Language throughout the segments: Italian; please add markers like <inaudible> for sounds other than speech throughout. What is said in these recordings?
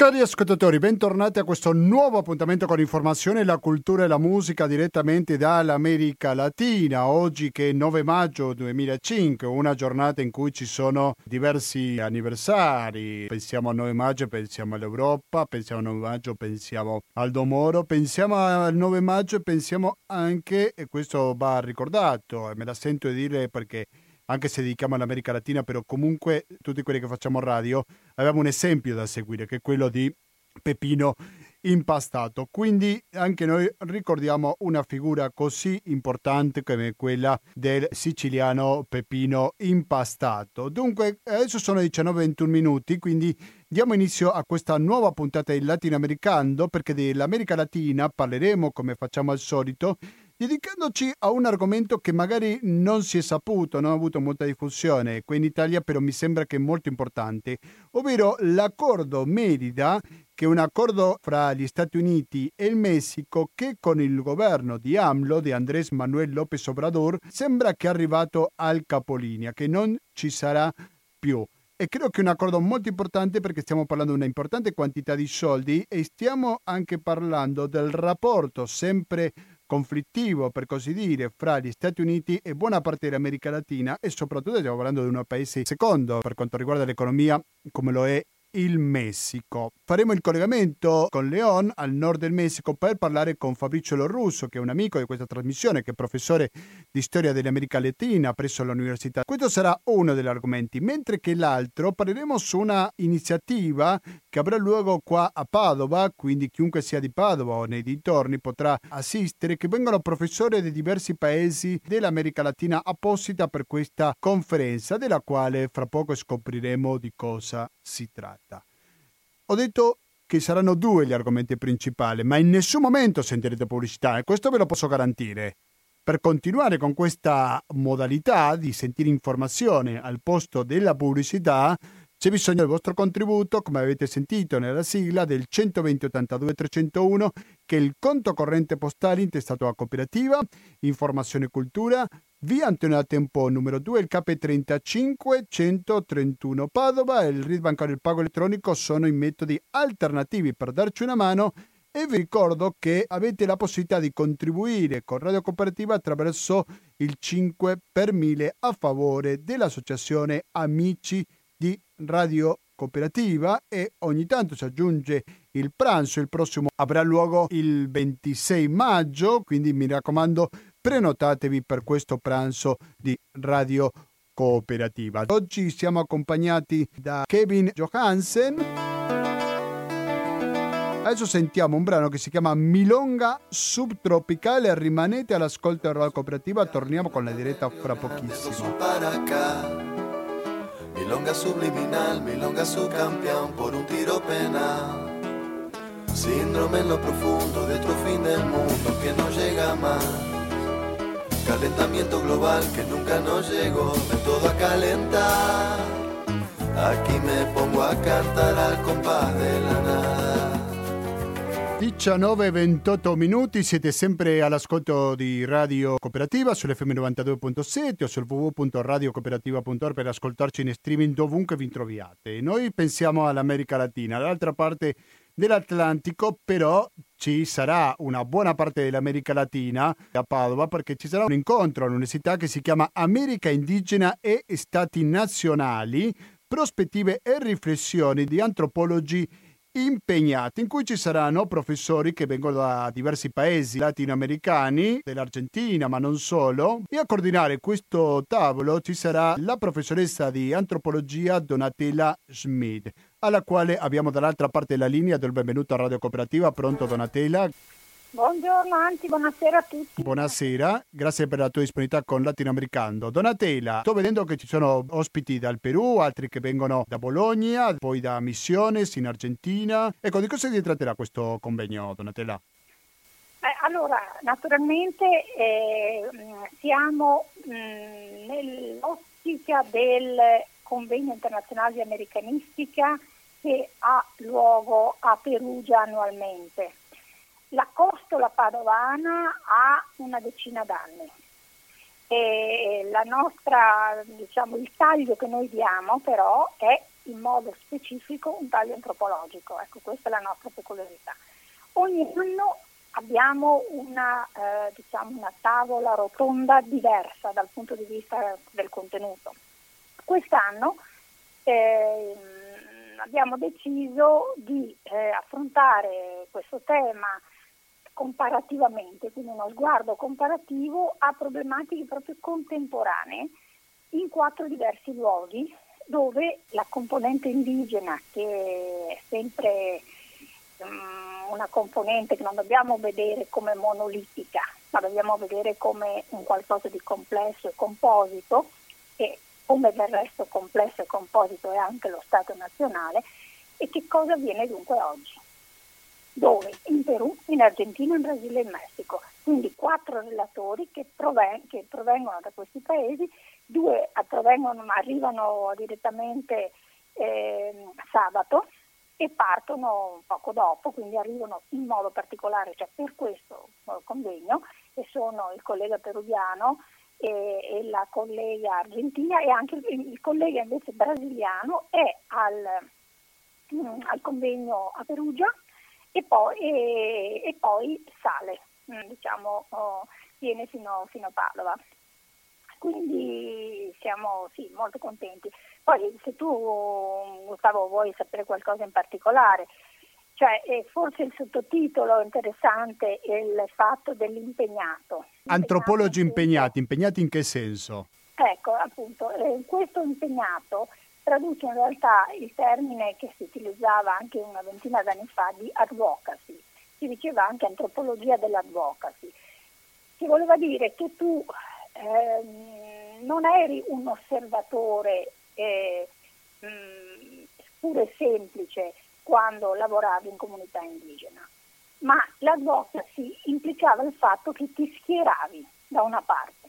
Cari ascoltatori, bentornati a questo nuovo appuntamento con informazione, la cultura e la musica direttamente dall'America Latina. Oggi che è 9 maggio 2005, una giornata in cui ci sono diversi anniversari. Pensiamo al 9 maggio, pensiamo all'Europa, pensiamo al 9 maggio, pensiamo al Domoro, pensiamo al 9 maggio e pensiamo anche, e questo va ricordato, me la sento dire perché anche se dedichiamo all'America Latina, però comunque tutti quelli che facciamo radio abbiamo un esempio da seguire, che è quello di Pepino impastato. Quindi anche noi ricordiamo una figura così importante come quella del siciliano Pepino impastato. Dunque, adesso sono 19-21 minuti, quindi diamo inizio a questa nuova puntata del Latinoamericano perché dell'America Latina parleremo, come facciamo al solito, dedicandoci a un argomento che magari non si è saputo, non ha avuto molta diffusione qui in Italia, però mi sembra che è molto importante, ovvero l'accordo Merida, che è un accordo fra gli Stati Uniti e il Messico che con il governo di AMLO, di Andrés Manuel López Obrador, sembra che è arrivato al capolinea, che non ci sarà più. E credo che è un accordo molto importante perché stiamo parlando di una importante quantità di soldi e stiamo anche parlando del rapporto sempre conflittivo, per così dire, fra gli Stati Uniti e buona parte dell'America Latina e soprattutto stiamo parlando di un paese secondo per quanto riguarda l'economia come lo è il Messico. Faremo il collegamento con Leon al nord del Messico per parlare con Fabrizio Lorusso, che è un amico di questa trasmissione, che è professore di storia dell'America Latina presso l'università. Questo sarà uno degli argomenti, mentre che l'altro parleremo su una iniziativa che avrà luogo qua a Padova, quindi chiunque sia di Padova o nei dintorni potrà assistere, che vengono professori di diversi paesi dell'America Latina apposita per questa conferenza, della quale fra poco scopriremo di cosa si tratta. Ho detto che saranno due gli argomenti principali, ma in nessun momento sentirete pubblicità e questo ve lo posso garantire. Per continuare con questa modalità di sentire informazione al posto della pubblicità, c'è bisogno del vostro contributo, come avete sentito nella sigla del 120 82 301, che è il conto corrente postale intestato a cooperativa, informazione e cultura, via Antonio Tempo numero 2, il KP35 131 Padova il RID bancario e il pago elettronico sono i metodi alternativi per darci una mano. E vi ricordo che avete la possibilità di contribuire con Radio Cooperativa attraverso il 5 per 1000 a favore dell'associazione Amici di Radio Cooperativa. E ogni tanto si aggiunge il pranzo, il prossimo avrà luogo il 26 maggio, quindi mi raccomando prenotatevi per questo pranzo di Radio Cooperativa. Oggi siamo accompagnati da Kevin Johansen. Adesso sentiamo un brano che si chiama Milonga Subtropicale. Rimanete all'ascolto della Radio Cooperativa, torniamo con la diretta fra pochissimo. Milonga subliminal, milonga su por un tiro penal. Síndrome en lo profundo de otro fin del mundo que no llega más. Calentamiento global que nunca nos llegó de todo a calentar. Aquí me pongo a cantar al compás de la nada. 19-28 minuti, siete sempre all'ascolto di Radio Cooperativa sull'FM 92.7 o sul www.radiocooperativa.org per ascoltarci in streaming dovunque vi troviate. Noi pensiamo all'America Latina, dall'altra parte dell'Atlantico, però ci sarà una buona parte dell'America Latina a Padova perché ci sarà un incontro all'università che si chiama America Indigena e Stati Nazionali, prospettive e riflessioni di antropologi impegnati in cui ci saranno professori che vengono da diversi paesi latinoamericani, dell'Argentina ma non solo, e a coordinare questo tavolo ci sarà la professoressa di antropologia Donatella Schmid, alla quale abbiamo dall'altra parte della linea del benvenuto a Radio Cooperativa. Pronto Donatella? Buongiorno Anti, buonasera a tutti. Buonasera, grazie per la tua disponibilità con Latinoamericano. Donatella, sto vedendo che ci sono ospiti dal Perù, altri che vengono da Bologna, poi da Misiones in Argentina. Ecco, di cosa si tratterà questo convegno, Donatella? Eh, allora, naturalmente eh, siamo mh, nell'ottica del convegno internazionale di americanistica che ha luogo a Perugia annualmente la costola padovana ha una decina d'anni e nostra, diciamo, il taglio che noi diamo però è in modo specifico un taglio antropologico. Ecco, questa è la nostra peculiarità. Ogni anno abbiamo una, eh, diciamo una tavola rotonda diversa dal punto di vista del contenuto. Quest'anno eh, abbiamo deciso di eh, affrontare questo tema comparativamente, quindi uno sguardo comparativo a problematiche proprio contemporanee in quattro diversi luoghi dove la componente indigena, che è sempre um, una componente che non dobbiamo vedere come monolitica, ma dobbiamo vedere come un qualcosa di complesso e composito, e come del resto complesso e composito è anche lo Stato nazionale, e che cosa avviene dunque oggi? Dove? In Perù, in Argentina, in Brasile e in Messico. Quindi quattro relatori che, proven- che provengono da questi paesi due arrivano direttamente eh, sabato e partono poco dopo, quindi arrivano in modo particolare, cioè per questo convegno, e sono il collega peruviano e, e la collega argentina e anche il, il collega invece brasiliano è al, mh, mm, al convegno a Perugia e poi, e, e poi sale, mh, mm, diciamo, oh, viene fino, fino a Padova quindi siamo sì, molto contenti. Poi se tu Gustavo vuoi sapere qualcosa in particolare, cioè eh, forse il sottotitolo interessante è il fatto dell'impegnato. Antropologi impegnati, impegnati in che senso? Ecco, appunto, eh, questo impegnato traduce in realtà il termine che si utilizzava anche una ventina d'anni fa di advocacy, si diceva anche antropologia dell'advocacy, che voleva dire che tu Ehm, non eri un osservatore eh, mh, mm, puro e semplice quando lavoravi in comunità indigena, ma l'advocacy implicava il fatto che ti schieravi da una parte.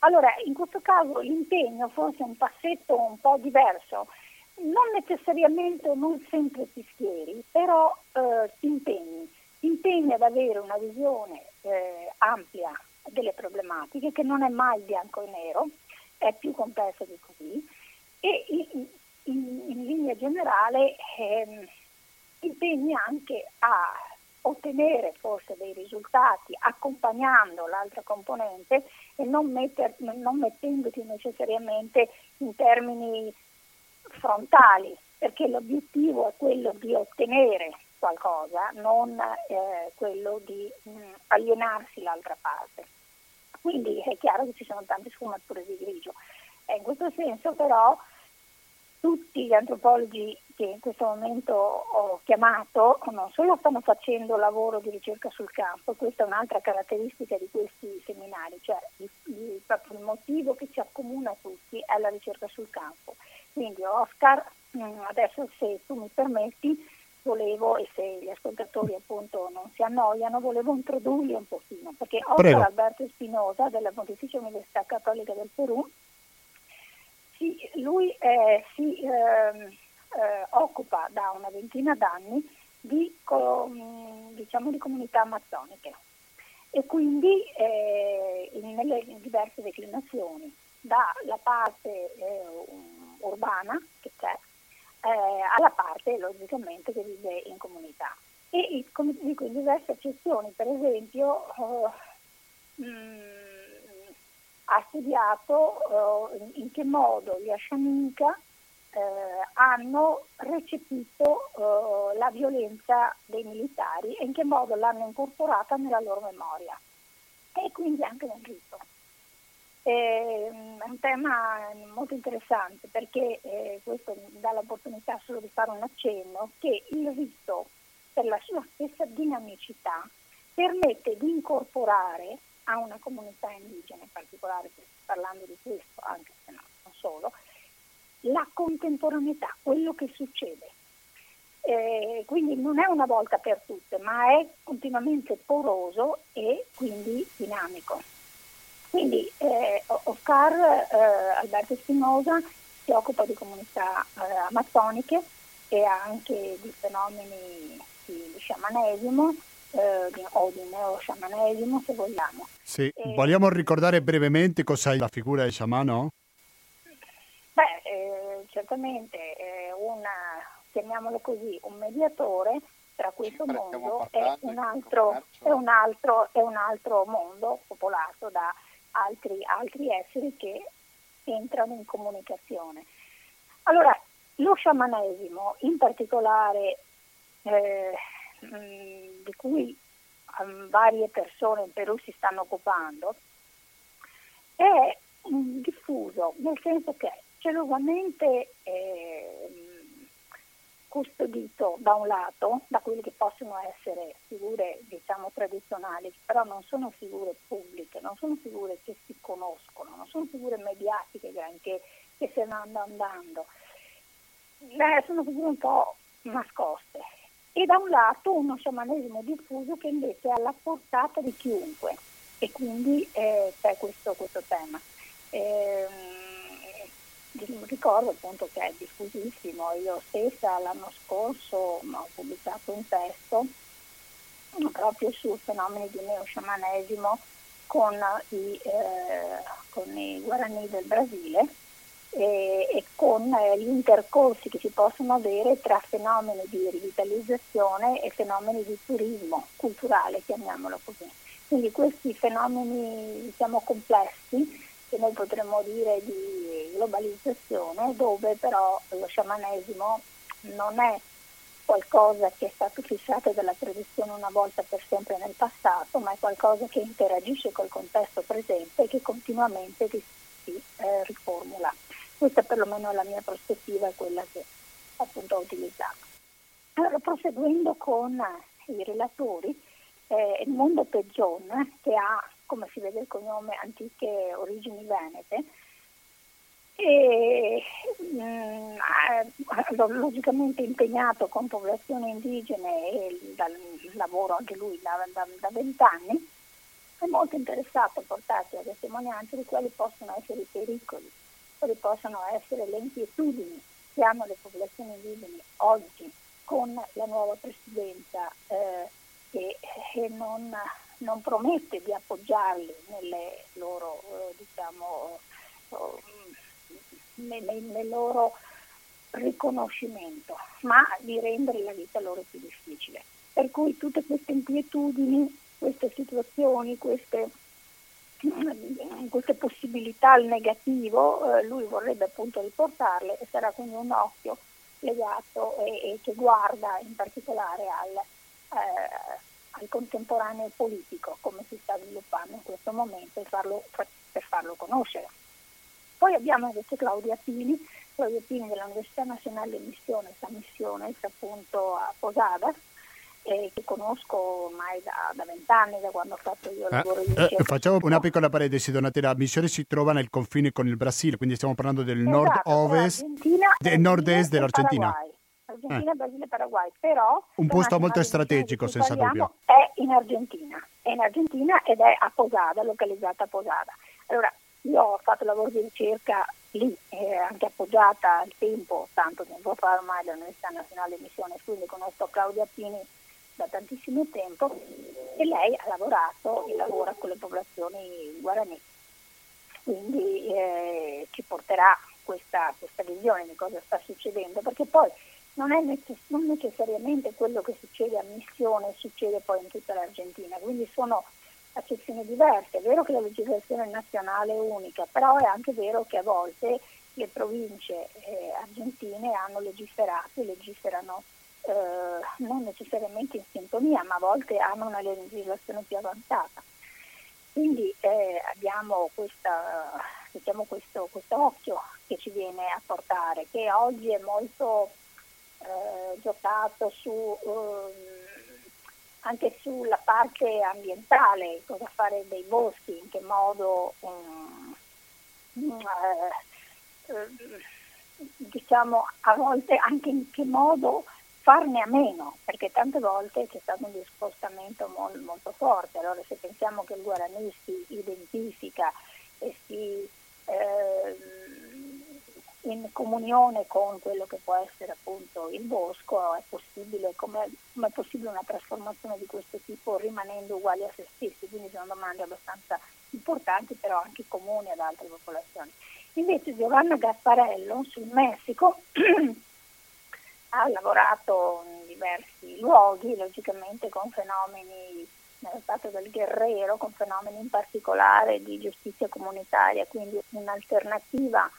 Allora, in questo caso l'impegno forse è un passetto un po' diverso, non necessariamente non sempre ti schieri, però eh, ti impegni, ti impegni ad avere una visione eh, ampia delle problematiche, che non è mai bianco e nero, è più complesso di così, e in, in linea generale ehm, impegni anche a ottenere forse dei risultati accompagnando l'altra componente e non, metter, non mettendoti necessariamente in termini frontali, perché l'obiettivo è quello di ottenere qualcosa, non eh, quello di mh, alienarsi l'altra parte. Quindi è chiaro che ci sono tante sfumature di grigio. E in questo senso però tutti gli antropologi che in questo momento ho chiamato non solo stanno facendo lavoro di ricerca sul campo, questa è un'altra caratteristica di questi seminari, cioè il, il, proprio il motivo che ci accomuna tutti è la ricerca sul campo. Quindi Oscar, mm, adesso se tu mi permetti, volevo, e se gli ascoltatori appunto non si annoiano, volevo introdurli un pochino, perché Oscar Alberto Spinosa della Pontificia Università Cattolica del Perù, si, lui eh, si eh, occupa da una ventina d'anni di, diciamo, di comunità amazzoniche e quindi eh, nelle diverse declinazioni, dalla parte eh, urbana che c'è, eh, alla parte logicamente che vive in comunità. E come dico, in diverse accezioni, per esempio, mh, mm, ha studiato eh, in che modo gli Ashaninka eh, hanno recepito eh, la violenza dei militari e in che modo l'hanno incorporata nella loro memoria e quindi anche nel rito. È un tema molto interessante perché eh, questo dà l'opportunità solo di fare un accenno che il rito per la sua stessa dinamicità permette di incorporare a una comunità indigena in particolare, parlando di questo anche se no, non solo, la contemporaneità, quello che succede. Eh, quindi non è una volta per tutte, ma è continuamente poroso e quindi dinamico. Quindi eh, Oscar eh, Alberto Spinosa si occupa di comunità eh, amazzoniche e anche di fenomeni di, di sciamanesimo eh, di, o di neosciamanesimo se vogliamo. Sì. Vogliamo ricordare brevemente cos'è la figura del sciamano? Beh, eh, certamente un, chiamiamolo così, un mediatore tra questo mondo e un, altro, e, un altro, e un altro mondo popolato da altri, altri esseri che entrano in comunicazione. Allora, lo sciamanesimo, in particolare eh, di cui um, varie persone in Perù si stanno occupando, è um, diffuso, nel senso che celosamente eh, custodito da un lato da quelle che possono essere figure diciamo tradizionali, però non sono figure pubbliche, non sono figure che si conoscono, non sono figure mediatiche granché che se ne andano andando, eh, sono figure un po' nascoste. E da un lato uno sciamanesimo diffuso che invece è alla portata di chiunque. E quindi eh, c'è questo, questo tema. Eh, ricordo appunto che è diffusissimo, io stessa l'anno scorso ho pubblicato un testo proprio su fenomeni di neosciamanesimo con i, eh, con i Guarani del Brasile e, e con eh, gli intercorsi che si possono avere tra fenomeni di rivitalizzazione e fenomeni di turismo culturale, chiamiamolo così. Quindi questi fenomeni diciamo, complessi che noi potremmo dire di globalizzazione, dove però lo sciamanesimo non è qualcosa che è stato fissato dalla tradizione una volta per sempre nel passato, ma è qualcosa che interagisce col contesto presente e che continuamente si eh, riformula. Questa perlomeno è la mia prospettiva, è quella che appunto ho utilizzato. Allora, proseguendo con i relatori, eh, il mondo Peggion, che ha come si vede il cognome, antiche origini venete. E, mh, mm, logicamente impegnato con popolazioni indigene e dal lavoro anche lui da vent'anni, è molto interessato a portarci la testimonianza di quali possono essere i pericoli, quali possono essere le inquietudini che hanno le popolazioni indigene oggi con la nuova presidenza eh, che, che non non promette di appoggiarli nelle loro, eh, diciamo, nel, nel loro riconoscimento, ma di rendere la vita loro più difficile. Per cui tutte queste inquietudini, queste situazioni, queste, queste possibilità al negativo, eh, lui vorrebbe appunto riportarle e sarà quindi un occhio legato e, e che guarda in particolare al, eh, al contemporaneo politico, come si sta sviluppando in questo momento e farlo, per farlo conoscere. Poi abbiamo invece Claudia Pini, Claudia Pini dell'Università Nazionale di Missione, San Missione, appunto a Posadas, eh, che conosco ormai da vent'anni, da, da, quando ho fatto io il ah, lavoro di ricerca. Eh, facciamo una piccola parentesi, Donatella. Missione si trova nel confine con il Brasile, quindi stiamo parlando del esatto, nord-ovest, del nord-est dell'Argentina. Paraguay. Argentina, eh. Brasile e Paraguay, però... Un posto molto strategico, senza dubbio. È in Argentina, è in Argentina ed è a Posada, localizzata a Posada. Allora, io ho fatto lavoro di ricerca lì, eh, anche appoggiata al tempo, tanto tempo fa ormai all'Università Nazionale di Missione, quindi conosco Claudia Pini da tantissimo tempo e lei ha lavorato e lavora con le popolazioni guarani. Quindi eh, ci porterà questa, questa visione di cosa sta succedendo, perché poi non è necess- non necessariamente quello che succede a Missione succede poi in tutta l'Argentina, quindi sono accezioni diverse. È vero che la legislazione nazionale è unica, però è anche vero che a volte le province eh, argentine hanno legiferato e legiferano eh, non necessariamente in sintonia, ma a volte hanno una legislazione più avanzata. Quindi eh, abbiamo questa, diciamo questo, questo occhio che ci viene a portare, che oggi è molto eh, giocato su, ehm, anche sulla parte ambientale, cosa fare dei boschi, in che modo um, eh, diciamo a volte anche in che modo farne a meno, perché tante volte c'è stato un discostamento molto, molto forte. Allora se pensiamo che il Guarani si identifica e si eh, in comunione con quello che può essere appunto il bosco, è possibile, come è possibile una trasformazione di questo tipo rimanendo uguali a se stessi? Quindi sono domande abbastanza importanti, però anche comuni ad altre popolazioni. Invece Giovanna Gasparello sul Messico <clears throat> ha lavorato in diversi luoghi, logicamente con fenomeni nello Stato del Guerrero, con fenomeni in particolare di giustizia comunitaria, quindi un'alternativa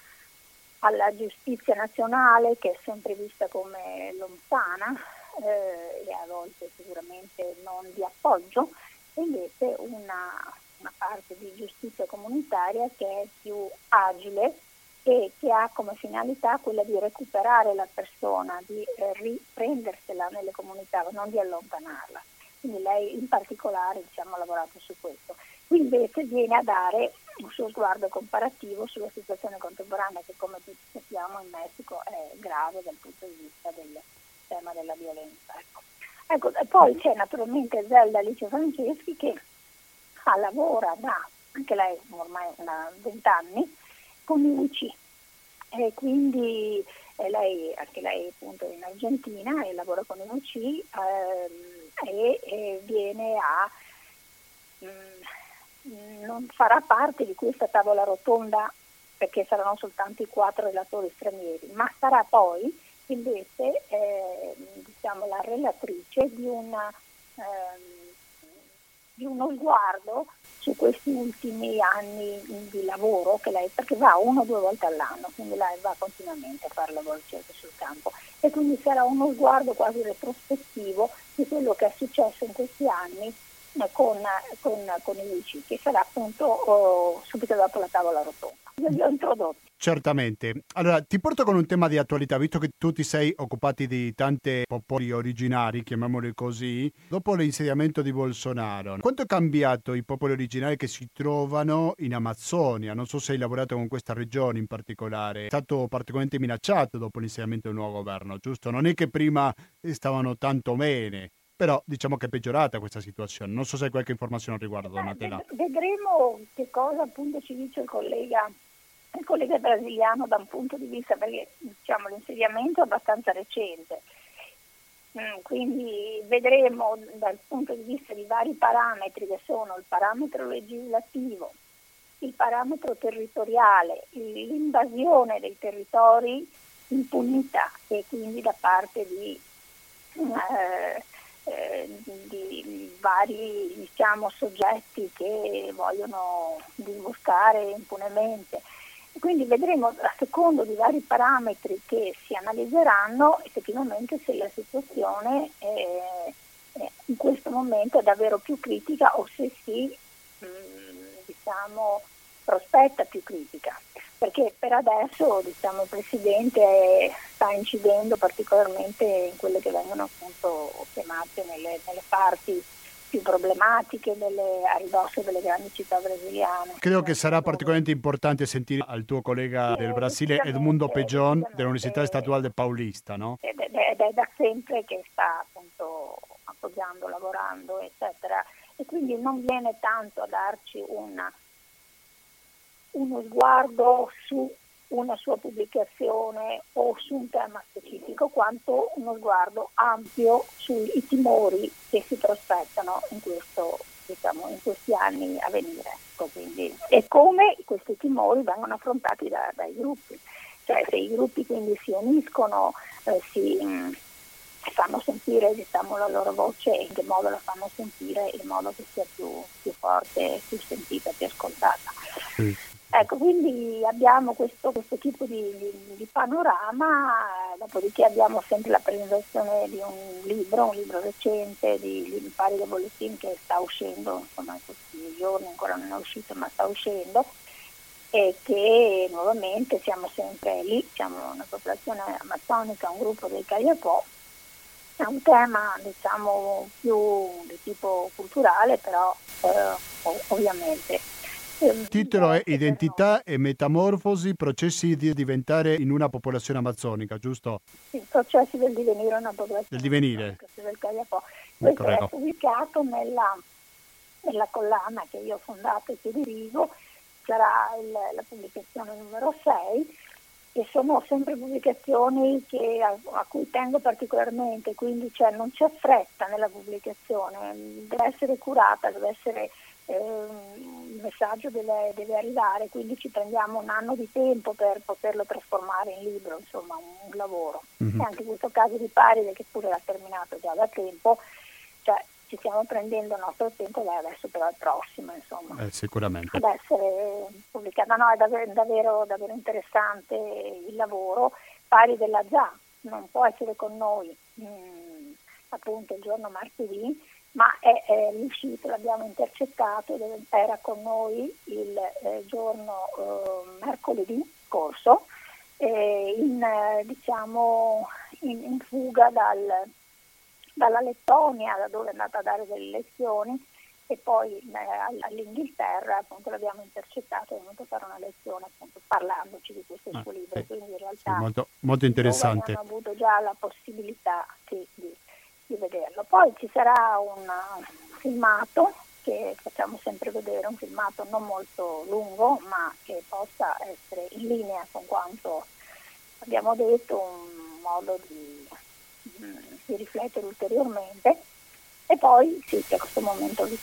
alla giustizia nazionale che è sempre vista come lontana eh, e a volte sicuramente non di appoggio, e invece una, una parte di giustizia comunitaria che è più agile e che ha come finalità quella di recuperare la persona, di eh, riprendersela nelle comunità, non di allontanarla. Quindi lei in particolare diciamo, ha lavorato su questo. Qui invece viene a dare un suo sguardo comparativo sulla situazione contemporanea che come tutti sappiamo in Messico è grave dal punto di vista del tema della violenza. Ecco. Ecco, poi c'è naturalmente Zelda Alice Franceschi che lavora da, anche lei ormai da 20 UC e quindi eh, lei, anche lei appunto in Argentina e lavora con UC ehm, e, e, viene a mh, mm, non farà parte di questa tavola rotonda perché saranno soltanto i quattro relatori stranieri, ma sarà poi invece eh, diciamo, la relatrice di, una, eh, di uno sguardo su questi ultimi anni di lavoro che lei, perché va una o due volte all'anno, quindi lei va continuamente a fare lavoro sul campo e quindi sarà uno sguardo quasi retrospettivo di quello che è successo in questi anni con, con, con i vici, che sarà appunto oh, subito dopo la tavola rotonda. Io ho introdotti. Certamente. Allora, ti porto con un tema di attualità, visto che tu ti sei occupati di tante popoli originari, chiamiamoli così, dopo l'insediamento di Bolsonaro. Quanto è cambiato i popoli originari che si trovano in Amazzonia? Non so se hai lavorato con questa regione in particolare. È stato particolarmente minacciato dopo l'insediamento del nuovo governo, giusto? Non è che prima stavano tanto bene però diciamo che è peggiorata questa situazione. Non so se hai qualche informazione al riguardo, Donatella. Vedremo che cosa appunto ci dice il collega il collega brasiliano da un punto di vista, perché diciamo, l'insediamento è abbastanza recente, mm, quindi vedremo dal punto di vista di vari parametri che sono il parametro legislativo, il parametro territoriale, l'invasione dei territori impunita e quindi da parte di, eh, eh, di vari diciamo, soggetti che vogliono disboscare impunemente. Quindi vedremo a secondo di vari parametri che si analizzeranno effettivamente se la situazione è, è in questo momento è davvero più critica o se si mh, diciamo, prospetta più critica. Perché per adesso diciamo, il Presidente sta incidendo particolarmente in quelle che vengono appunto chiamate nelle, nelle parti più problematiche delle, a ridosso delle grandi città brasiliane. Credo che sarà particolarmente importante sentire al tuo collega del Brasile Edmundo Pejon dell'Università Statuale Paulista, no? Ed è, è da sempre che sta appunto appoggiando, lavorando, eccetera, e quindi non viene tanto a darci una, uno sguardo su una sua pubblicazione o su un tema specifico, quanto uno sguardo ampio sui timori che si prospettano in, questo, diciamo, in questi anni a venire. Ecco, quindi, e come questi timori vengono affrontati da, dai gruppi. Cioè se i gruppi quindi si uniscono, eh, si mh, mm, fanno sentire diciamo, la loro voce e in che modo la fanno sentire in modo che sia più, più forte, più sentita, più ascoltata. Mm. Ecco, quindi abbiamo questo, questo tipo di, di, di, panorama, dopodiché abbiamo sempre la presentazione di un libro, un libro recente di, di Pari Bolletin che sta uscendo, insomma in questi giorni ancora non è uscito ma sta uscendo e che nuovamente siamo sempre lì, siamo una popolazione amazzonica, un gruppo dei Cagliapò, è un tema diciamo più di tipo culturale però eh, ovviamente il titolo è Identità e metamorfosi, processi di diventare in una popolazione amazzonica, giusto? Sì, processi del divenire una popolazione del divenire. Del Questo Prego. è pubblicato nella, nella, collana che io ho fondato e che dirigo, sarà il, la pubblicazione numero 6 e sono sempre pubblicazioni che, a, a, cui tengo particolarmente, quindi cioè, non c'è fretta nella pubblicazione, deve essere curata, deve essere il messaggio deve, deve, arrivare, quindi ci prendiamo un anno di tempo per poterlo trasformare in libro, insomma un, un lavoro. Mm-hmm. E anche in questo caso di Paride, che pure era terminato già da tempo, cioè ci stiamo prendendo il nostro tempo e adesso però il prossimo, insomma. Eh, sicuramente. Ad essere pubblicata. No, è davvero, davvero, davvero interessante il lavoro. Pari della già, non può essere con noi mm, appunto il giorno martedì, ma è, è riuscito, l'abbiamo intercettato, era con noi il eh, giorno eh, mercoledì scorso, eh, in, diciamo, in, in, fuga dal, dalla Lettonia, da dove è andata a dare delle lezioni, e poi eh, all'Inghilterra appunto l'abbiamo intercettato è venuto a fare una lezione appunto parlandoci di questo ah, suo libro, sì. quindi in realtà sì, molto, molto interessante. Hanno avuto già la possibilità sì, di di vederlo. Poi ci sarà un filmato che facciamo sempre vedere, un filmato non molto lungo ma che possa essere in linea con quanto abbiamo detto, un modo di, di riflettere ulteriormente e poi sì, c'è questo momento di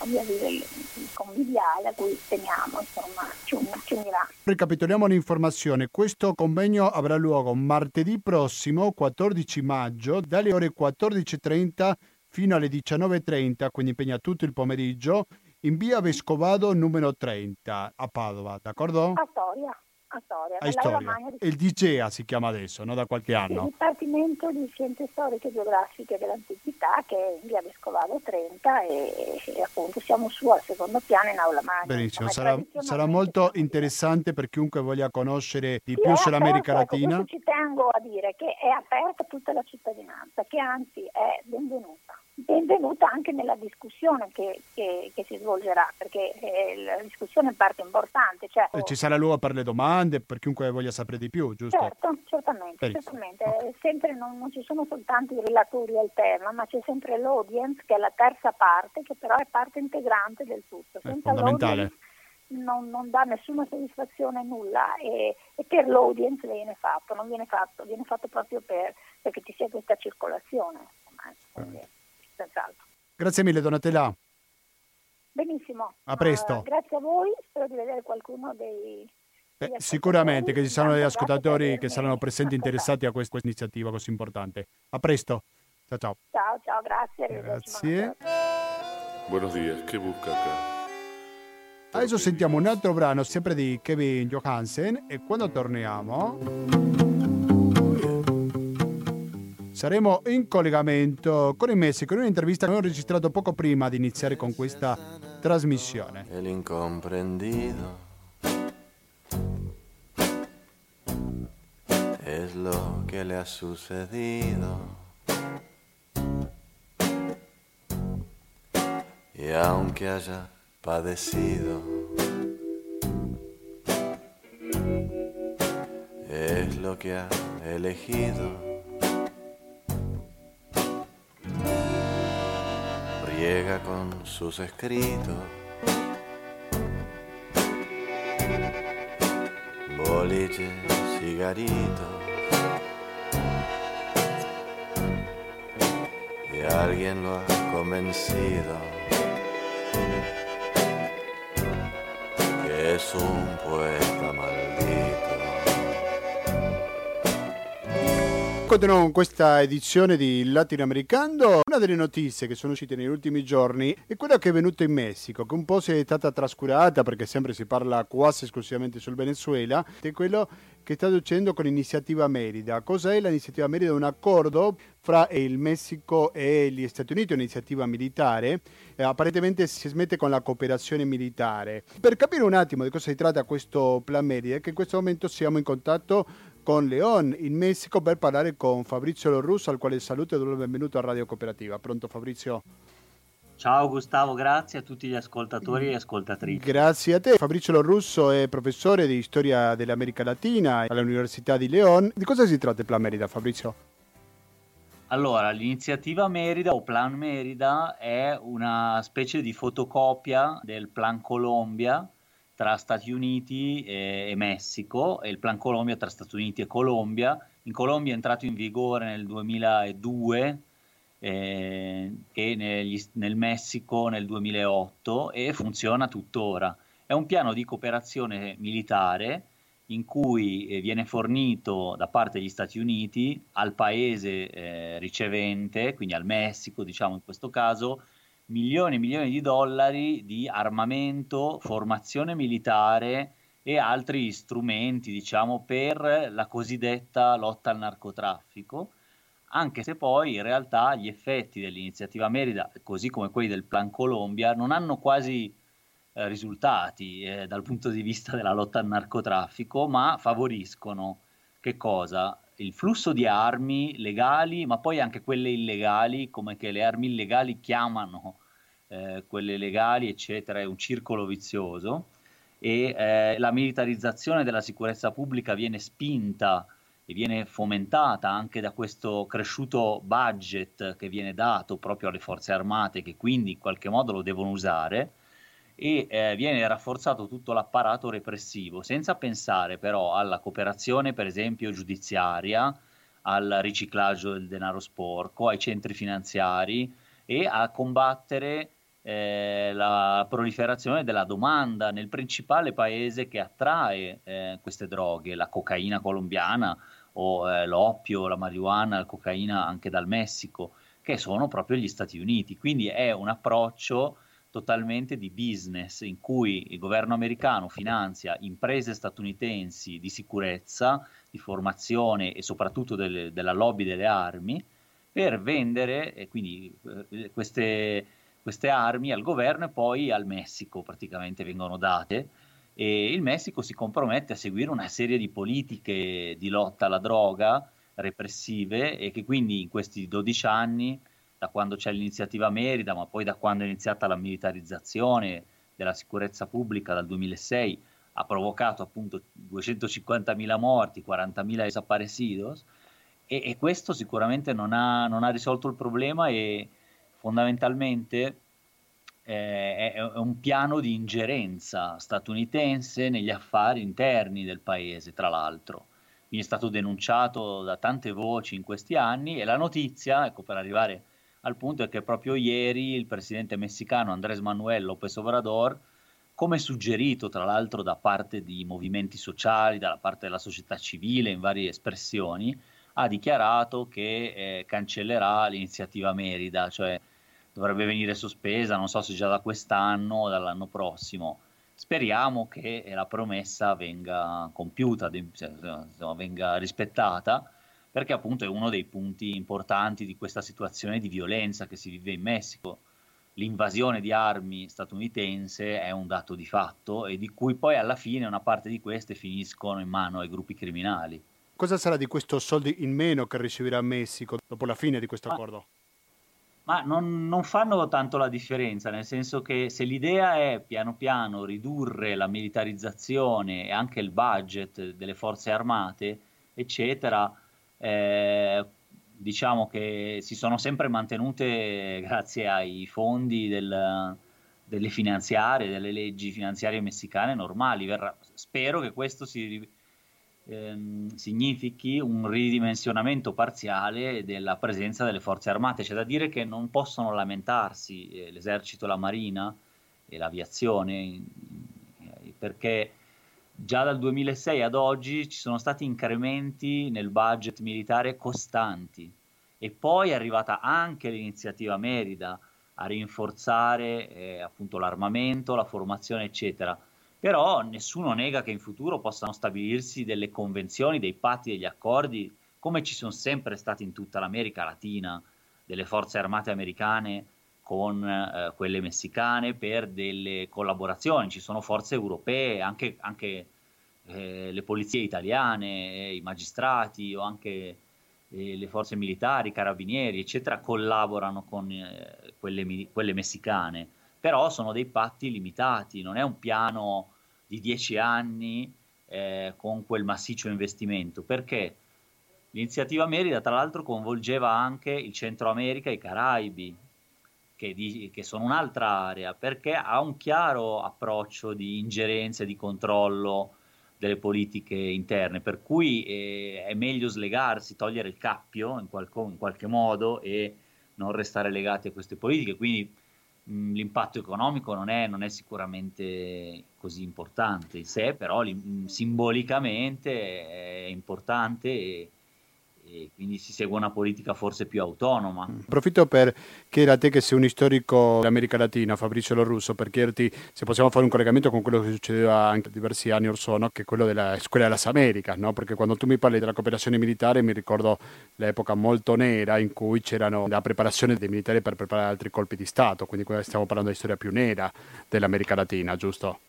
conviviale a cui teniamo, insomma, ci, ci unirà. Ricapitoliamo l'informazione. Questo convegno avrà luogo martedì prossimo, 14 maggio, dalle ore 14.30 fino alle 19.30, quindi impegna tutto il pomeriggio, in via Vescovado numero 30 a Padova, d'accordo? A Storia a Storia. A Storia. Di... Il DIGEA si chiama adesso, no? da qualche anno. Il Dipartimento di Scienze Storiche e Geografiche dell'Antichità che è in via Vescovado 30 e, e, appunto siamo su al secondo piano in aula magna. Benissimo, sarà, sarà, molto interessante per chiunque voglia conoscere di sì, più sull'America aperto, Latina. Ecco, ci tengo a dire che è aperta tutta la cittadinanza, che anzi è benvenuta benvenuta anche nella discussione che, che, che si svolgerà, perché eh, la discussione è parte importante. Cioè, oh, ci sarà luogo per le domande, per chiunque voglia sapere di più, giusto? Certo, certamente. certamente. Okay. Sempre non, non, ci sono soltanto i relatori al tema, ma c'è sempre l'audience, che è la terza parte, che però è parte integrante del tutto. È fondamentale. Non, non, dà nessuna soddisfazione nulla e, e, per l'audience viene fatto, non viene fatto, viene fatto proprio per, perché ci sia questa circolazione. Quindi, senz'altro. Grazie mille Donatella. Benissimo. A presto. Uh, grazie a voi, spero di vedere qualcuno dei... Beh, sicuramente che ci saranno degli ascoltatori che saranno presenti interessati a questa, questa iniziativa così importante. A presto. Ciao ciao. Ciao ciao, grazie. Grazie. Buenos días, che busca acá? Adesso sentiamo un altro brano sempre di Kevin Johansen e quando torniamo saremo in collegamento con il Messico in un'intervista che abbiamo registrato poco prima di iniziare con questa trasmissione. El incomprendido es lo que le ha sucedido. Y aunque haya padecido, es lo que ha elegido. Llega con sus escritos. Boliche, cigarritos. Y alguien lo ha convencido que es un poeta maldito. Continuiamo con questa edizione di Latinoamericano. Una delle notizie che sono uscite negli ultimi giorni è quella che è venuta in Messico, che un po' si è stata trascurata perché sempre si parla quasi esclusivamente sul Venezuela, è quello che sta succedendo con l'iniziativa Merida. Cos'è l'iniziativa Merida? Un accordo fra il Messico e gli Stati Uniti, un'iniziativa militare. Eh, apparentemente si smette con la cooperazione militare. Per capire un attimo di cosa si tratta questo Plan Merida, è che in questo momento siamo in contatto con Leon in Messico per parlare con Fabrizio Lorrusso, al quale saluto e do il benvenuto a Radio Cooperativa. Pronto Fabrizio? Ciao Gustavo, grazie a tutti gli ascoltatori e ascoltatrici. Grazie a te. Fabrizio Lorrusso è professore di storia dell'America Latina all'Università di Leon. Di cosa si tratta il Plan Merida, Fabrizio? Allora, l'iniziativa Merida o Plan Merida è una specie di fotocopia del Plan Colombia tra Stati Uniti e, Messico e il Plan Colombia tra Stati Uniti e Colombia. In Colombia è entrato in vigore nel 2002 eh, e negli, nel Messico nel 2008 e funziona tuttora. È un piano di cooperazione militare in cui eh, viene fornito da parte degli Stati Uniti al paese eh, ricevente, quindi al Messico, diciamo in questo caso, milioni e milioni di dollari di armamento, formazione militare e altri strumenti, diciamo, per la cosiddetta lotta al narcotraffico, anche se poi in realtà gli effetti dell'iniziativa Merida, così come quelli del Plan Colombia, non hanno quasi eh, risultati eh, dal punto di vista della lotta al narcotraffico, ma favoriscono che cosa? Il flusso di armi legali, ma poi anche quelle illegali, come che le armi illegali chiamano eh, quelle legali, eccetera, è un circolo vizioso. E eh, la militarizzazione della sicurezza pubblica viene spinta e viene fomentata anche da questo cresciuto budget che viene dato proprio alle forze armate che quindi in qualche modo lo devono usare e eh, viene rafforzato tutto l'apparato repressivo, senza pensare però alla cooperazione, per esempio, giudiziaria, al riciclaggio del denaro sporco, ai centri finanziari e a combattere eh, la proliferazione della domanda nel principale paese che attrae eh, queste droghe, la cocaina colombiana o eh, l'oppio, la marijuana, la cocaina anche dal Messico, che sono proprio gli Stati Uniti. Quindi è un approccio totalmente di business in cui il governo americano finanzia imprese statunitensi di sicurezza, di formazione e soprattutto del, della lobby delle armi per vendere e quindi eh, queste, queste armi al governo e poi al Messico praticamente vengono date. E il Messico si compromette a seguire una serie di politiche di lotta alla droga repressive e che quindi in questi 12 anni da quando c'è l'iniziativa Merida, ma poi da quando è iniziata la militarizzazione della sicurezza pubblica dal 2006, ha provocato appunto 250.000 morti, 40.000 desaparecidos e, e questo sicuramente non ha, non ha, risolto il problema e fondamentalmente eh, è, è un piano di ingerenza statunitense negli affari interni del paese, tra l'altro. Quindi è stato denunciato da tante voci in questi anni e la notizia, ecco per arrivare al punto è che proprio ieri il presidente messicano Andrés Manuel López Obrador, come suggerito tra l'altro da parte di movimenti sociali, dalla parte della società civile in varie espressioni, ha dichiarato che eh, cancellerà l'iniziativa Merida, cioè dovrebbe venire sospesa, non so se già da quest'anno o dall'anno prossimo. Speriamo che la promessa venga compiuta, venga rispettata perché appunto è uno dei punti importanti di questa situazione di violenza che si vive in Messico. L'invasione di armi statunitense è un dato di fatto e di cui poi alla fine una parte di queste finiscono in mano ai gruppi criminali. Cosa sarà di questo soldi in meno che riceverà Messico dopo la fine di questo ma, accordo? Ma non, non fanno tanto la differenza, nel senso che se l'idea è piano piano ridurre la militarizzazione e anche il budget delle forze armate, eccetera, eh, diciamo che si sono sempre mantenute grazie ai fondi del, delle finanziarie, delle leggi finanziarie messicane normali. Verrà, spero che questo si, ehm, significhi un ridimensionamento parziale della presenza delle forze armate. C'è da dire che non possono lamentarsi eh, l'esercito, la marina e l'aviazione perché già dal 2006 ad oggi ci sono stati incrementi nel budget militare costanti e poi è arrivata anche l'iniziativa Merida a rinforzare eh, appunto l'armamento, la formazione eccetera. Però nessuno nega che in futuro possano stabilirsi delle convenzioni, dei patti, degli accordi, come ci sono sempre stati in tutta l'America Latina, delle forze armate americane con eh, quelle messicane per delle collaborazioni, ci sono forze europee, anche, anche eh, le polizie italiane, eh, i magistrati o anche eh, le forze militari, i carabinieri, eccetera, collaborano con eh, quelle, quelle messicane, però sono dei patti limitati, non è un piano di dieci anni eh, con quel massiccio investimento, perché? L'iniziativa Merida tra l'altro coinvolgeva anche il Centro America e i Caraibi, che, di, che, sono un'altra area, perché ha un chiaro approccio di ingerenza e di controllo delle politiche interne, per cui eh, è meglio slegarsi, togliere il cappio in, qualco, in qualche modo e non restare legati a queste politiche, quindi mh, l'impatto economico non è, non è, sicuramente così importante. In sé, però mh, simbolicamente è importante e, e quindi si segue una politica forse più autonoma. Mm. Approfitto per chiedere a te che sei un storico dell'America Latina, Fabrizio Lorusso, per chiederti se possiamo fare un collegamento con quello che succedeva anche diversi anni or sono, che è quello della Scuola delle Americas, no? perché quando tu mi parli della cooperazione militare mi ricordo l'epoca molto nera in cui c'erano la preparazione dei militari per preparare altri colpi di Stato, quindi stiamo parlando di storia più nera dell'America Latina, giusto?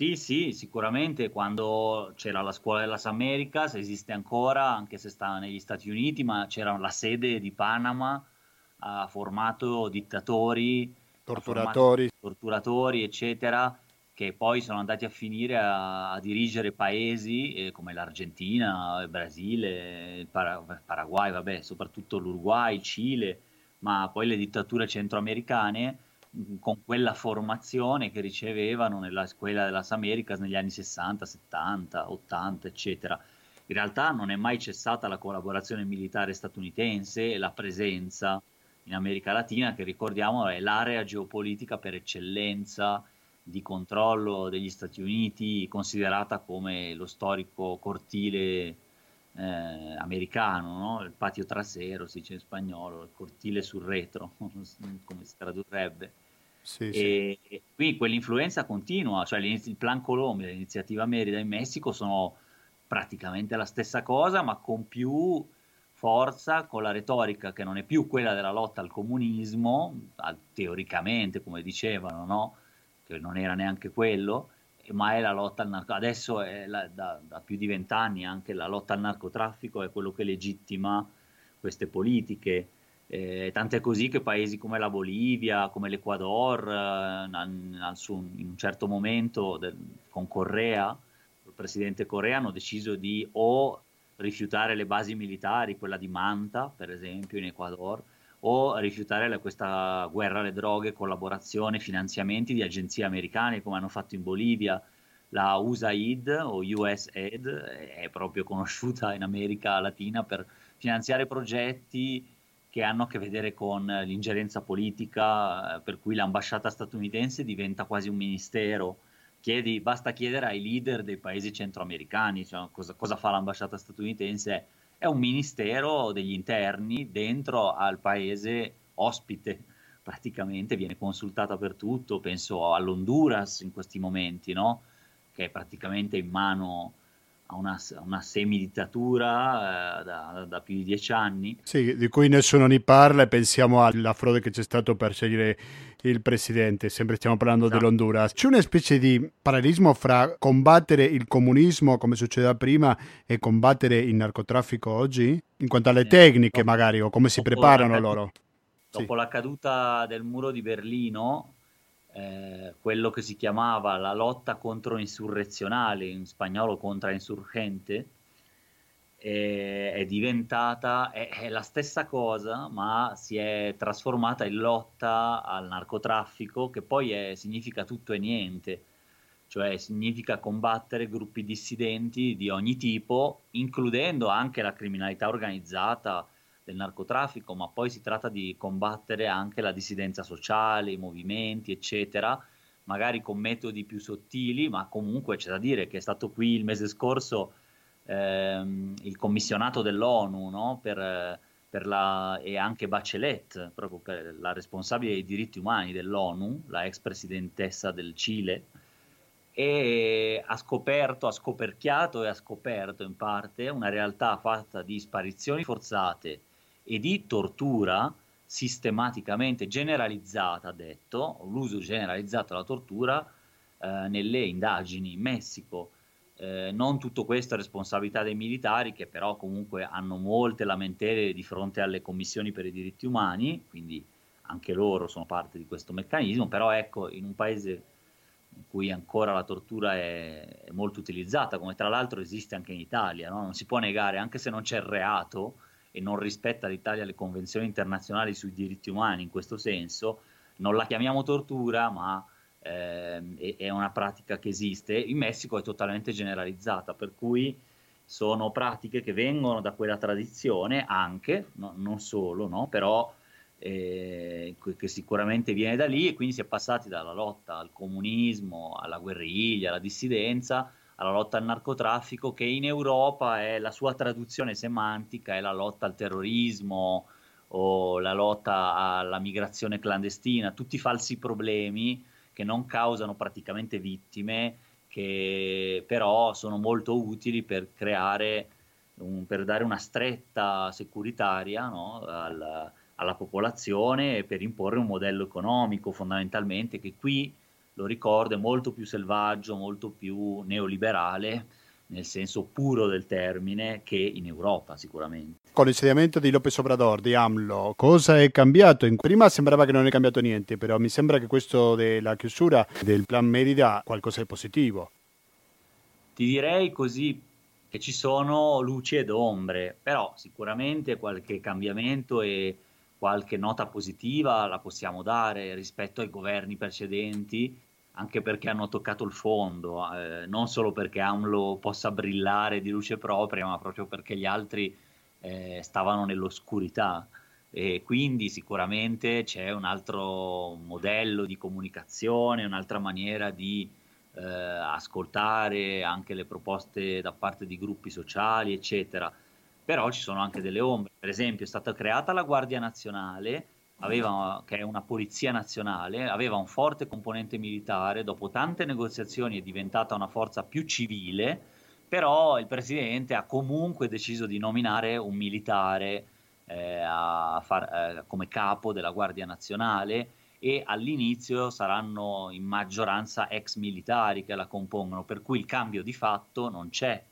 Sì, sì, sicuramente quando c'era la scuola della Americas, esiste ancora, anche se sta negli Stati Uniti, ma c'era la sede di Panama, ha formato dittatori, torturatori, torturatori eccetera, che poi sono andati a finire a, a dirigere paesi eh, come l'Argentina, il Brasile, il Para- Paraguay, vabbè, soprattutto l'Uruguay, il Cile, ma poi le dittature centroamericane con quella formazione che ricevevano nella scuola della Americas negli anni 60, 70, 80, eccetera. In realtà non è mai cessata la collaborazione militare statunitense e la presenza in America Latina, che ricordiamo è l'area geopolitica per eccellenza di controllo degli Stati Uniti, considerata come lo storico cortile eh, americano, no? il patio trasero, si dice in spagnolo, il cortile sul retro, <laughs> come si tradurrebbe. Sì, e, sì. quindi quell'influenza continua, cioè il Plan Colombia e l'iniziativa Merida in Messico sono praticamente la stessa cosa, ma con più forza, con la retorica che non è più quella della lotta al comunismo, teoricamente, come dicevano, no? che non era neanche quello, ma è la lotta al narcotraffico. Adesso è la, da, da, più di vent'anni anche la lotta al narcotraffico è quello che legittima queste politiche. Eh, tant'è così che paesi come la Bolivia, come l'Ecuador, eh, in un certo momento del, con Correa, il presidente Correa, hanno deciso di o rifiutare le basi militari, quella di Manta, per esempio, in Ecuador, o rifiutare la, questa guerra alle droghe, collaborazione, finanziamenti di agenzie americane come hanno fatto in Bolivia. La USAID o USAID è proprio conosciuta in America Latina per finanziare progetti che hanno a che vedere con l'ingerenza politica, eh, per cui l'ambasciata statunitense diventa quasi un ministero. Chiedi, basta chiedere ai leader dei paesi centroamericani cioè, cosa, cosa fa l'ambasciata statunitense è un ministero degli interni dentro al paese ospite, praticamente viene consultata per tutto, penso all'Honduras in questi momenti, no? che è praticamente in mano a una, una semidittatura eh, da, da, più di dieci anni. Sì, di cui nessuno ne parla e pensiamo alla frode che c'è stato per scegliere il presidente, sempre stiamo parlando esatto. dell'Honduras. C'è una specie di parallelismo fra combattere il comunismo come succedeva prima e combattere il narcotraffico oggi? In quanto alle tecniche magari o come si preparano loro? Dopo sì. la caduta del muro di Berlino, eh, quello che si chiamava la lotta controinsurrezionale, in spagnolo contra-insurgente, è, è diventata è, è, la stessa cosa, ma si è trasformata in lotta al narcotraffico, che poi è, significa tutto e niente, cioè significa combattere gruppi dissidenti di ogni tipo, includendo anche la criminalità organizzata del narcotraffico, ma poi si tratta di combattere anche la dissidenza sociale, i movimenti, eccetera, magari con metodi più sottili, ma comunque c'è da dire che è stato qui il mese scorso ehm, il commissionato dell'ONU no? per, per la, e anche Bachelet, proprio per la responsabile dei diritti umani dell'ONU, la ex presidentessa del Cile, e ha scoperto, ha scoperchiato e ha scoperto in parte una realtà fatta di sparizioni forzate e di tortura sistematicamente generalizzata, ha detto, l'uso generalizzato della tortura eh, nelle indagini in Messico. Eh, non tutto questo è responsabilità dei militari che però comunque hanno molte lamentele di fronte alle commissioni per i diritti umani, quindi anche loro sono parte di questo meccanismo, però ecco, in un paese in cui ancora la tortura è, è molto utilizzata, come tra l'altro esiste anche in Italia, no? non si può negare, anche se non c'è il reato, e non rispetta l'Italia le convenzioni internazionali sui diritti umani in questo senso, non la chiamiamo tortura, ma eh, è una pratica che esiste. In Messico è totalmente generalizzata, per cui sono pratiche che vengono da quella tradizione anche, no, non solo, no? però eh, che sicuramente viene da lì e quindi si è passati dalla lotta al comunismo, alla guerriglia, alla dissidenza, alla lotta al narcotraffico che in Europa è la sua traduzione semantica, è la lotta al terrorismo o la lotta alla migrazione clandestina, tutti falsi problemi che non causano praticamente vittime, che però sono molto utili per creare, un, per dare una stretta securitaria no, al, alla popolazione e per imporre un modello economico fondamentalmente che qui, lo ricordo, è molto più selvaggio, molto più neoliberale nel senso puro del termine che in Europa sicuramente. Con l'insediamento di Lopez Obrador, di AMLO, cosa è cambiato? Prima sembrava che non è cambiato niente, però mi sembra che questo della chiusura del plan Merida qualcosa di positivo. Ti direi così che ci sono luci ed ombre, però sicuramente qualche cambiamento e qualche nota positiva la possiamo dare rispetto ai governi precedenti, anche perché hanno toccato il fondo, eh, non solo perché AMLO possa brillare di luce propria, ma proprio perché gli altri eh, stavano nell'oscurità. E quindi sicuramente c'è un altro modello di comunicazione, un'altra maniera di eh, ascoltare anche le proposte da parte di gruppi sociali, eccetera però ci sono anche delle ombre. Per esempio, è stata creata la Guardia Nazionale, aveva, che è una polizia nazionale, aveva un forte componente militare, dopo tante negoziazioni è diventata una forza più civile, però il presidente ha comunque deciso di nominare un militare eh, far, eh, come capo della Guardia Nazionale e all'inizio saranno in maggioranza ex militari che la compongono, per cui il cambio di fatto non c'è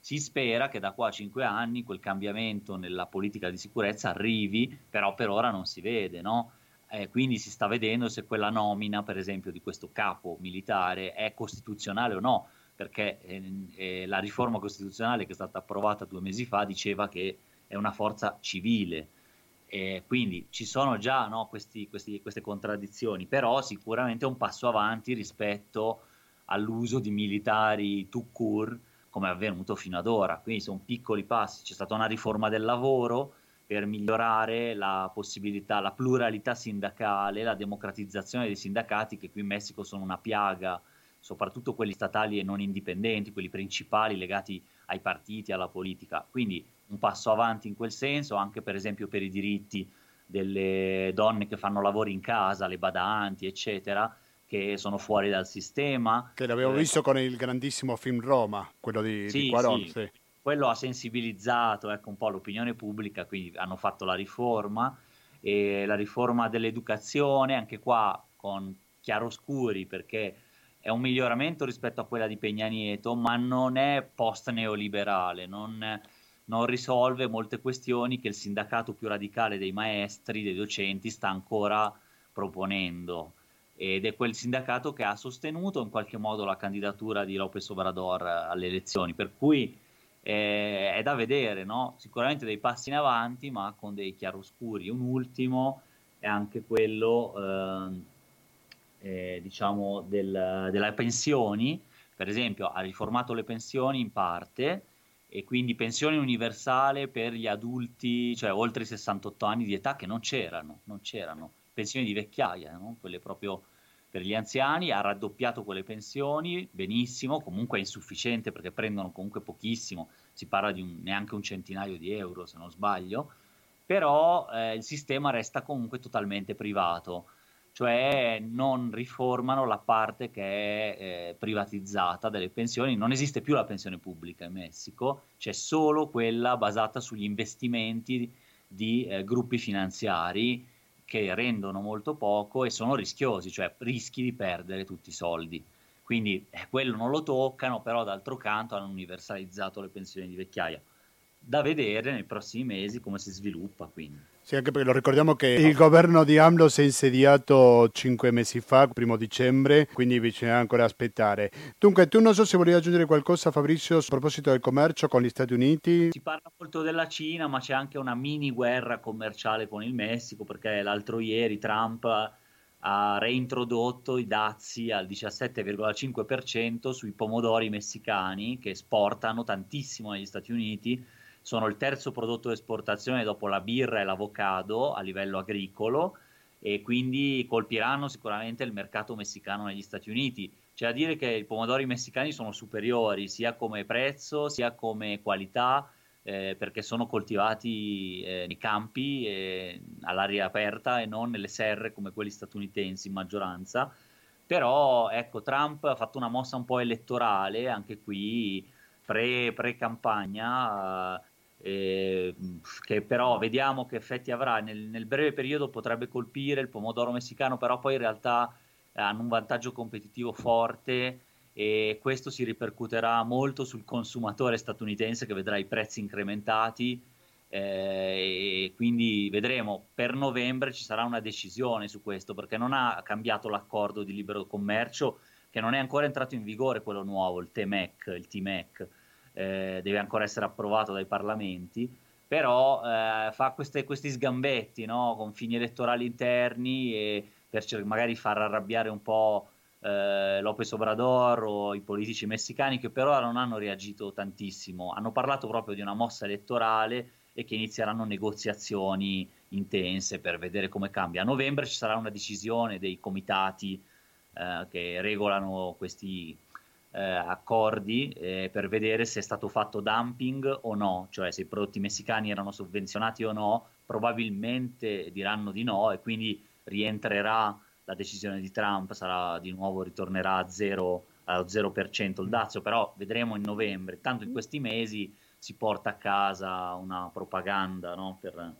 si spera che da qua a cinque anni quel cambiamento nella politica di sicurezza arrivi, però per ora non si vede, no? Eh, quindi si sta vedendo se quella nomina, per esempio, di questo capo militare è costituzionale o no, perché eh, eh, la riforma costituzionale che è stata approvata due mesi fa diceva che è una forza civile. quindi ci sono già no, questi, questi, queste contraddizioni, però sicuramente è un passo avanti rispetto all'uso di militari tout court come è avvenuto fino ad ora. Quindi sono piccoli passi. C'è stata una riforma del lavoro per migliorare la possibilità, la pluralità sindacale, la democratizzazione dei sindacati che qui in Messico sono una piaga, soprattutto quelli statali e non indipendenti, quelli principali legati ai partiti, alla politica. Quindi un passo avanti in quel senso, anche per esempio per i diritti delle donne che fanno lavori in casa, le badanti, eccetera, che sono fuori dal sistema. Che l'avevo eh, visto con il grandissimo film Roma, quello di, sì, di Quaron. Sì. Sì. Quello ha sensibilizzato ecco, un po' l'opinione pubblica, quindi hanno fatto la riforma, e la riforma dell'educazione, anche qua con chiaroscuri, perché è un miglioramento rispetto a quella di Peña Nieto, ma non è post-neoliberale, non, non risolve molte questioni che il sindacato più radicale dei maestri, dei docenti, sta ancora proponendo ed è quel sindacato che ha sostenuto in qualche modo la candidatura di Lopez Obrador alle elezioni, per cui eh, è da vedere, no? sicuramente dei passi in avanti ma con dei chiaroscuri. Un ultimo è anche quello eh, eh, diciamo del, delle pensioni, per esempio ha riformato le pensioni in parte e quindi pensione universale per gli adulti, cioè oltre i 68 anni di età che non c'erano, non c'erano pensioni di vecchiaia, no? quelle proprio per gli anziani, ha raddoppiato quelle pensioni, benissimo, comunque è insufficiente perché prendono comunque pochissimo, si parla di un, neanche un centinaio di euro se non sbaglio, però eh, il sistema resta comunque totalmente privato, cioè non riformano la parte che è eh, privatizzata delle pensioni, non esiste più la pensione pubblica in Messico, c'è solo quella basata sugli investimenti di eh, gruppi finanziari che rendono molto poco e sono rischiosi, cioè rischi di perdere tutti i soldi. Quindi eh, quello non lo toccano, però d'altro canto hanno universalizzato le pensioni di vecchiaia. Da vedere nei prossimi mesi come si sviluppa quindi. Sì, anche perché lo ricordiamo che il governo di AMLO si è insediato cinque mesi fa, primo dicembre, quindi bisogna ancora aspettare. Dunque, tu non so se volevi aggiungere qualcosa, Fabrizio, a proposito del commercio con gli Stati Uniti. Si parla molto della Cina, ma c'è anche una mini guerra commerciale con il Messico, perché l'altro ieri Trump ha reintrodotto i dazi al 17,5% sui pomodori messicani che esportano tantissimo negli Stati Uniti sono il terzo prodotto di esportazione dopo la birra e l'avocado a livello agricolo e quindi colpiranno sicuramente il mercato messicano negli Stati Uniti. C'è da dire che i pomodori messicani sono superiori sia come prezzo sia come qualità eh, perché sono coltivati eh, nei campi eh, all'aria aperta e non nelle serre come quelli statunitensi in maggioranza. Però ecco, Trump ha fatto una mossa un po' elettorale anche qui pre, pre-campagna eh, che però vediamo che effetti avrà. Nel, nel, breve periodo potrebbe colpire il pomodoro messicano però poi in realtà hanno un vantaggio competitivo forte e questo si ripercuoterà molto sul consumatore statunitense che vedrà i prezzi incrementati eh, e quindi vedremo. Per novembre ci sarà una decisione su questo perché non ha cambiato l'accordo di libero commercio che non è ancora entrato in vigore quello nuovo, il TMEC, il TMEC eh, deve ancora essere approvato dai parlamenti, però eh, fa queste, questi sgambetti no? con fini elettorali interni e per magari far arrabbiare un po' eh, Lopez Obrador o i politici messicani che per ora non hanno reagito tantissimo, hanno parlato proprio di una mossa elettorale e che inizieranno negoziazioni intense per vedere come cambia. A novembre ci sarà una decisione dei comitati eh, che regolano questi eh, accordi eh, per vedere se è stato fatto dumping o no, cioè se i prodotti messicani erano sovvenzionati o no, probabilmente diranno di no e quindi rientrerà la decisione di Trump, sarà di nuovo ritornerà a zero, allo 0% il dazio, però vedremo in novembre, tanto in questi mesi si porta a casa una propaganda no? per,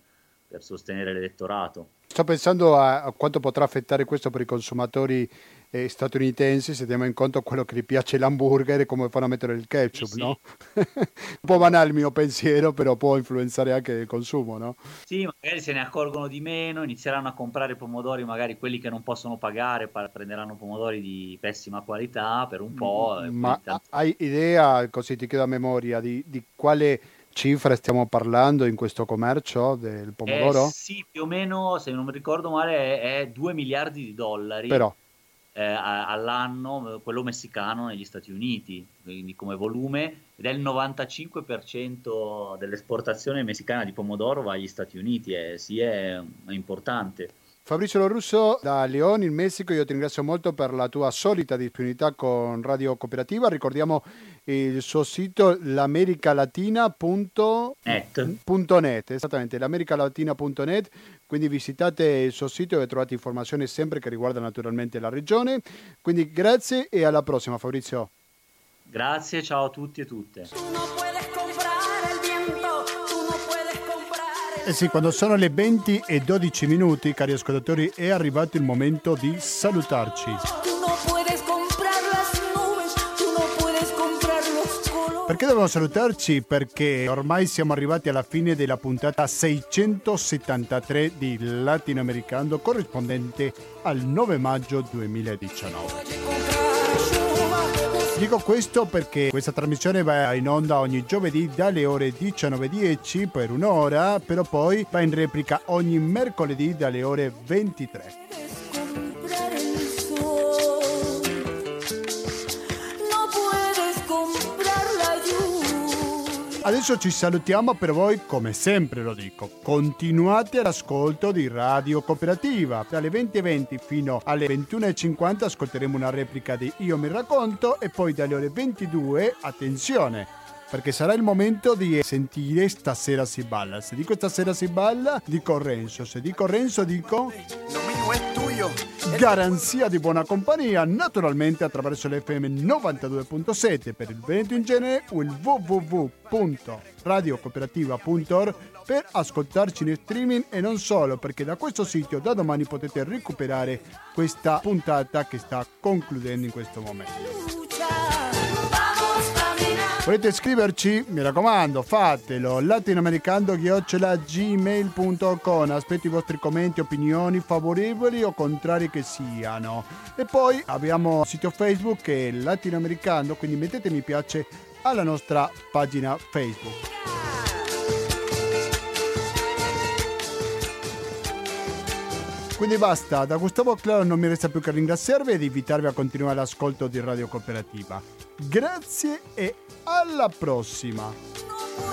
per sostenere l'elettorato. Sto pensando a, a quanto potrà affettare questo per i consumatori eh, statunitensi se teniamo in conto quello che gli piace l'hamburger e come fanno a mettere il ketchup, sì, no? Sì. <laughs> un po' banale il mio pensiero, però può influenzare anche il consumo, no? Sì, magari se ne accorgono di meno, inizieranno a comprare pomodori, magari quelli che non possono pagare, prenderanno pomodori di pessima qualità per un po'. Ma hai idea, così ti chiedo a memoria, di, di quale cifre stiamo parlando in questo commercio del pomodoro? Eh, sì, più o meno, se non mi ricordo male, è, è 2 miliardi di dollari. Però eh, all'anno quello messicano negli Stati Uniti, quindi come volume, ed è il 95% dell'esportazione messicana di pomodoro va agli Stati Uniti, e sì è, è importante. Fabrizio Lorusso da León in Messico, io ti ringrazio molto per la tua solita disponibilità con Radio Cooperativa. Ricordiamo il suo sito l'americalatina.net, esattamente, l'americalatina.net, quindi visitate il suo sito e trovate informazioni sempre che riguardano naturalmente la regione. Quindi grazie e alla prossima Fabrizio. Grazie, ciao a tutti e tutte. Eh sì, quando sono le 20 e 12 minuti, cari ascoltatori, è arrivato il momento di salutarci. Perché dobbiamo salutarci? Perché ormai siamo arrivati alla fine della puntata 673 di Latinoamericano corrispondente al 9 maggio 2019. Dico questo perché questa trasmissione va in onda ogni giovedì dalle ore 19.10 per un'ora, però poi va in replica ogni mercoledì dalle ore 23. Adesso ci salutiamo per voi, come sempre lo dico. Continuate all'ascolto di Radio Cooperativa. Dalle 20.20 fino alle 21.50 ascolteremo una replica di Io mi racconto e poi dalle ore 22, attenzione, perché sarà il momento di sentire Stasera si balla. Se dico Stasera si balla, dico Renzo. Se dico Renzo, dico... È tuyo. Garanzia di buona compagnia, naturalmente attraverso l'FM 92.7 per il Veneto in genere o il www.radiocooperativa.org per ascoltarci in streaming e non solo, perché da questo sito da domani potete recuperare questa puntata che sta concludendo in questo momento. Volete scriverci? Mi raccomando, fatelo. latinoamericando-gmail.com Aspetto i vostri commenti, opinioni, favorevoli o contrari che siano. E poi abbiamo il sito Facebook che è Latinoamericano, quindi mettete mi piace alla nostra pagina Facebook. Quindi basta, da Gustavo Claro non mi resta più che ringraziarvi ed invitarvi a continuare l'ascolto di Radio Cooperativa. Grazie e alla prossima! Non